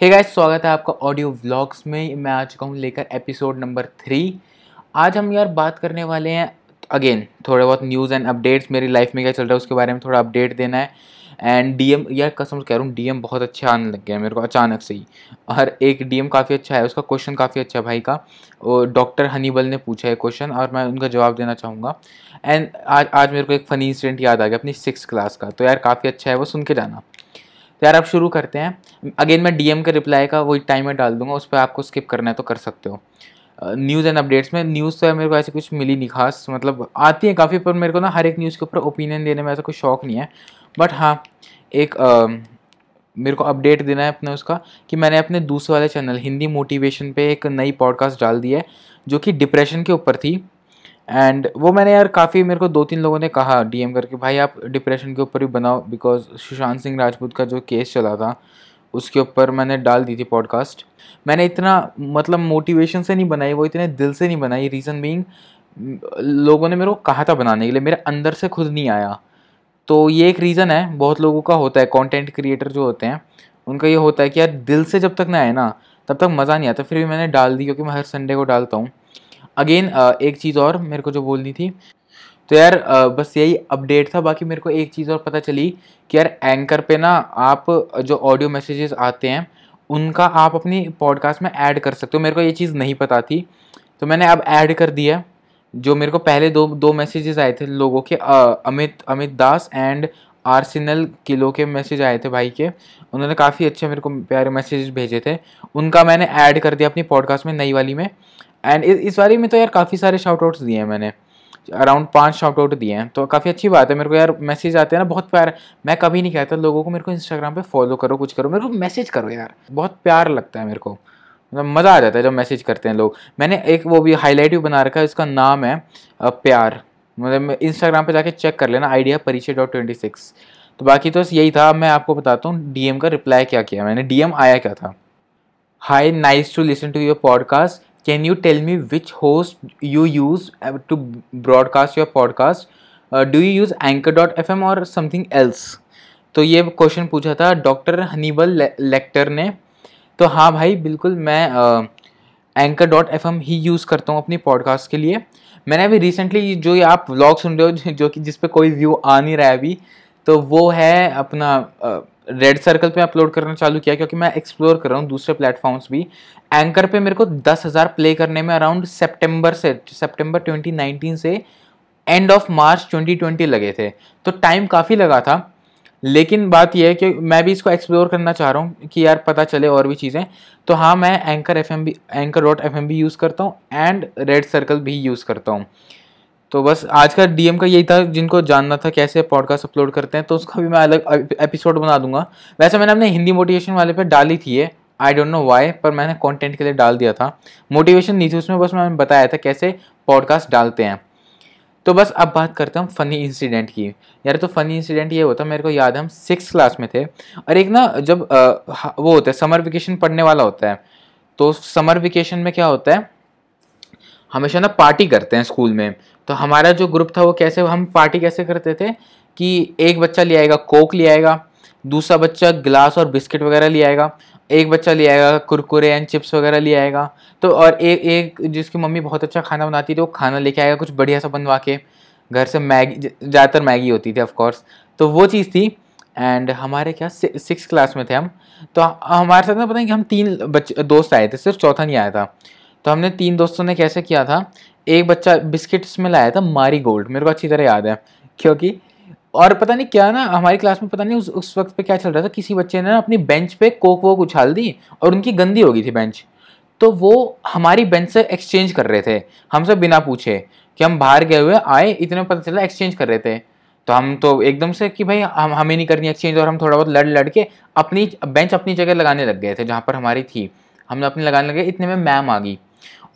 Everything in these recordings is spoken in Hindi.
हे गाइस स्वागत है आपका ऑडियो व्लॉग्स में। मैं आ चुका हूँ लेकर एपिसोड नंबर थ्री आज हम यार बात करने वाले हैं अगेन थोड़े बहुत न्यूज़ एंड अपडेट्स मेरी लाइफ में क्या चल रहा है उसके बारे में थोड़ा अपडेट देना है। एंड डीएम यार कसम कह रहा हूँ डीएम बहुत अच्छे आने लग हैं मेरे को अचानक से ही। और एक डीएम काफ़ी अच्छा है, उसका क्वेश्चन काफ़ी अच्छा है भाई का। डॉक्टर हनीबल ने पूछा है क्वेश्चन और मैं उनका जवाब देना चाहूँगा। एंड आज आज मेरे को एक फ़नी इंसिडेंट याद आ गया अपनी सिक्स क्लास का। तो यार काफ़ी अच्छा है, वो सुन के जाना। तो यार अब शुरू करते हैं। अगेन मैं डीएम के रिप्लाई का वही टाइमर डाल दूँगा उस पर आपको स्किप करना है तो कर सकते हो। न्यूज़ एंड अपडेट्स में न्यूज़ तो मेरे को ऐसे कुछ मिली नहीं खास मतलब आती है काफ़ी पर मेरे को ना हर एक न्यूज़ के ऊपर ओपिनियन देने में ऐसा कोई शौक नहीं है। बट हाँ एक आ, मेरे को अपडेट देना है अपने उसका कि मैंने अपने दूसरे वाले चैनल हिंदी मोटिवेशन पे एक नई पॉडकास्ट डाल दी है जो कि डिप्रेशन के ऊपर थी। एंड वो मैंने यार काफ़ी मेरे को दो तीन लोगों ने कहा डीएम करके, भाई आप डिप्रेशन के ऊपर भी बनाओ बिकॉज़ सुशांत सिंह राजपूत का जो केस चला था, उसके ऊपर मैंने डाल दी थी पॉडकास्ट मैंने इतना मतलब मोटिवेशन से नहीं बनाई, वो इतने दिल से नहीं बनाई रीज़न बीइंग लोगों ने मेरे को कहा था बनाने के लिए, मेरे अंदर से खुद नहीं आया। तो ये एक रीज़न है, बहुत लोगों का होता है कंटेंट क्रिएटर जो होते हैं, उनका ये होता है कि यार दिल से जब तक ना आए ना, तब तक मज़ा नहीं आता, फिर भी मैंने डाल दी, क्योंकि मैं हर संडे को डालता हूँ। अगेन एक चीज़ और मेरे को जो बोलनी थी तो यार बस यही अपडेट था, बाकी मेरे को एक चीज़ और पता चली कि यार एंकर पे ना आप जो ऑडियो मैसेजेस आते हैं, उनका आप अपनी पॉडकास्ट में ऐड कर सकते हो। मेरे को ये चीज़ नहीं पता थी तो मैंने अब ऐड कर दिया जो मेरे को पहले दो दो मैसेजेस आए थे लोगों के अमित अमित दास एंड आर्सिनल किलो के मैसेज आए थे भाई के, उन्होंने काफ़ी अच्छे मेरे को प्यारे मैसेजेस भेजे थे। उनका मैंने ऐड कर दिया अपनी पॉडकास्ट में नई वाली में। एंड इस बारी में तो यार काफ़ी सारे शाउट आउट्स दिए हैं मैंने। अराउंड पाँच शाउट आउट दिए हैं। तो काफ़ी अच्छी बात है। मेरे को यार मैसेज आते हैं ना, बहुत प्यार। मैं कभी नहीं कहता लोगों को, मेरे को इंस्टाग्राम पे फॉलो करो, कुछ करो। मेरे को मैसेज करो यार। बहुत प्यार लगता है मेरे को। मतलब मज़ा आ जाता है जब मैसेज करते हैं लोग। मैंने एक वो भी हाईलाइट भी बना रखा है इसका नाम है प्यार। मतलब इंस्टाग्राम पे जाके चेक कर लेना आइडिया परिचय डॉट ट्वेंटी सिक्स तो बाकी तो यही था। मैं आपको बताता हूँ डीएम का रिप्लाई क्या किया मैंने। डीएम आया क्या था? Hi nice to listen to your podcast can you tell me which host you use uh, to broadcast your podcast? Uh, do you use anchor.fm or something else? तो ये क्वेश्चन पूछा था डॉक्टर हनीबल लेक्टर ने। तो हाँ भाई बिल्कुल मैं एंकर डॉट एफ़ एम ही यूज़ करता हूँ अपनी पॉडकास्ट के लिए। मैंने अभी रिसेंटली जो ये आप व्लॉग सुन रहे हो जो कि जिस पे कोई व्यू आ नहीं रहा है अभी तो वो है अपना रेड सर्कल पे अपलोड करना चालू किया, क्योंकि मैं एक्सप्लोर कर रहा हूँ दूसरे प्लेटफॉर्म्स भी। एंकर पे मेरे को दस हज़ार प्ले करने में अराउंड सेप्टेम्बर से सेप्टेम्बर 2019 से एंड ऑफ़ मार्च 2020 लगे थे। तो टाइम काफ़ी लगा था। लेकिन बात यह है कि मैं भी इसको एक्सप्लोर करना चाह रहा हूँ कि यार पता चले और भी चीज़ें। तो हाँ मैं anchor F M B anchor dot F M B use करता हूँ एंड रेड सर्कल भी यूज़ करता हूँ। तो बस आज का डीएम का यही था जिनको जानना था कैसे पॉडकास्ट अपलोड करते हैं तो उसका भी मैं अलग एपिसोड बना दूँगा। वैसे मैंने अपने हिंदी मोटिवेशन वाले पे डाली थी आई डोंट नो वाई पर मैंने कंटेंट के लिए डाल दिया था। मोटिवेशन नहीं थी उसमें बस मैंने बताया था कैसे पॉडकास्ट डालते हैं। तो बस अब बात करते हैं फनी इंसिडेंट की। यार तो फनी इंसिडेंट ये होता मेरे को याद है हम सिक्स क्लास में थे और एक ना जब आ, वो होता है समर वेकेशन पढ़ने वाला होता है तो समर वेकेशन में क्या होता है हमेशा ना पार्टी करते हैं स्कूल में। तो हमारा जो ग्रुप था वो कैसे, हम पार्टी कैसे करते थे कि एक बच्चा ले आएगा कोक ले आएगा, दूसरा बच्चा गिलास और बिस्किट वगैरह ले आएगा, एक बच्चा ले आएगा कुरकुरे एंड चिप्स वगैरह ले आएगा। तो और एक एक जिसकी मम्मी बहुत अच्छा खाना बनाती थी, वो खाना लेके आएगा कुछ बढ़िया सा बनवा के। घर से मैगी ज़्यादातर मैगी होती थी ऑफकोर्स तो वो चीज़ थी। एंड हमारे क्या सिक्स क्लास में थे हम। तो हमारे साथ ना, पता नहीं कि हम तीन बच्चे दोस्त आए थे, सिर्फ़ चौथा नहीं आया था। तो हमने तीन दोस्तों ने कैसे किया था एक बच्चा बिस्किट्स में लाया था, मारी गोल्ड। मेरे को अच्छी तरह याद है, क्योंकि और पता नहीं क्या ना, हमारी क्लास में पता नहीं उस उस वक्त पे क्या चल रहा था, किसी बच्चे ने ना अपनी बेंच पे कोक वोक उछाल दी और उनकी गंदी हो गई थी बेंच। तो वो हमारी बेंच से एक्सचेंज कर रहे थे हमसे बिना पूछे कि हम बाहर गए हुए आए, इतने पता चला एक्सचेंज कर रहे थे। तो हम तो एकदम से कि भाई, हम, हमें नहीं करनी एक्सचेंज और हम थोड़ा बहुत लड़ लड़ के अपनी बेंच अपनी जगह लगाने लग गए थे, जहाँ पर हमारी थी। हमने अपनी लगाने लगे, इतने में मैम आ गई।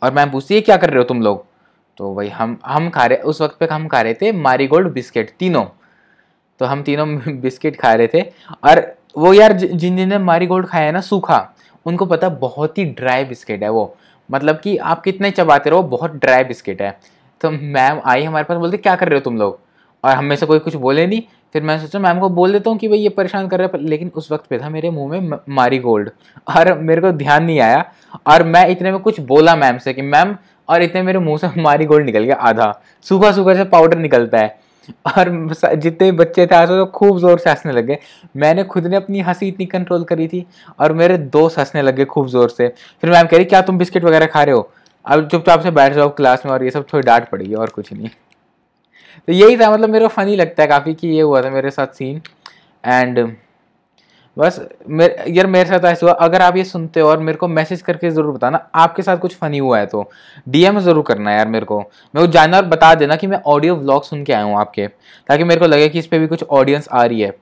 और मैम पूछती है क्या कर रहे हो तुम लोग? तो वही हम हम खा रहे, उस वक्त पे हम खा रहे थे मारी गोल्ड बिस्किट, तीनों। तो हम तीनों बिस्किट खा रहे थे। और वो यार जिन जिन ने मारी गोल्ड खाया है ना, सूखा, उनको पता बहुत ही ड्राई बिस्किट है वो। मतलब कि आप कितने चबाते रहो, बहुत ड्राई बिस्किट है। तो मैम आई हमारे पास, बोलते, क्या कर रहे हो तुम लोग? और हम से कोई कुछ बोले नहीं। फिर मैं सोचा, मैम को बोल देता हूँ कि भाई ये परेशान कर रहे है। लेकिन उस वक्त पे था मेरे मुँह में मारी गोल्ड और मेरे को ध्यान नहीं आया। और मैं इतने में कुछ बोला मैम से कि, मैम और इतने मेरे मुँह से मारी गोल्ड निकल गया, आधा। सूखा सूखा से पाउडर निकलता है। और जितने बच्चे थे आसपास तो खूब ज़ोर से हंसने लगे मैंने खुद ने अपनी हँसी इतनी कंट्रोल करी थी और मेरे दोस्त हंसने लगे खूब ज़ोर से। फिर मैम कह रही, क्या तुम बिस्किट वगैरह खा रहे हो? अब चुपचाप से बैठ जाओ क्लास में और ये सब थोड़ी डांट पड़ेगी और कुछ नहीं। तो यही था मतलब मेरे को फनी लगता है काफ़ी कि ये हुआ था मेरे साथ सीन एंड बस, मेरे, यार मेरे साथ ऐसा हुआ, अगर आप ये सुनते हो और मेरे को मैसेज करके ज़रूर बताना, आपके साथ कुछ फ़नी हुआ है तो डीएम ज़रूर करना यार मेरे को। मैं वो जानना और बता देना कि मैं ऑडियो व्लॉग सुन के आया हूँ आपके, ताकि मेरे को लगे कि इस पर भी कुछ ऑडियंस आ रही है।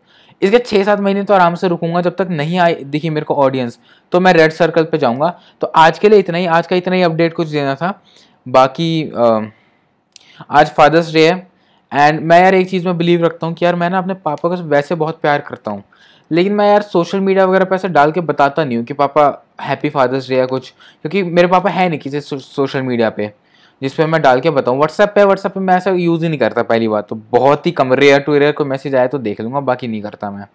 इसके छः सात महीने तो आराम से रुकूँगा, जब तक नहीं आई दिखी मेरे को ऑडियंस तो मैं रेड सर्कल पे जाऊँगा। तो आज के लिए इतना ही, आज का इतना ही अपडेट कुछ देना था। बाकी आज फादर्स डे है एंड मैं यार एक चीज़ में बिलीव रखता हूँ कि यार मैं ना अपने पापा को वैसे बहुत प्यार करता हूँ। लेकिन मैं यार सोशल मीडिया वगैरह पर ऐसे डाल के बताता नहीं हूँ कि पापा हैप्पी फादर्स डे या कुछ, क्योंकि मेरे पापा है नहीं किसी सोशल मीडिया पे जिस पर मैं डाल के बताऊँ। व्हाट्सएप पे व्हाट्सएप पे मैं ऐसा यूज़ ही नहीं करता पहली बार तो। बहुत ही कम रेयर टू रेयर कोई मैसेज आया तो देख लूँगा, बाकी नहीं करता मैं।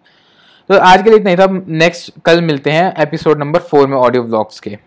तो आज के लिए इतना ही था। नेक्स्ट कल मिलते हैं एपिसोड नंबर फोर में ऑडियो ब्लॉग्स के।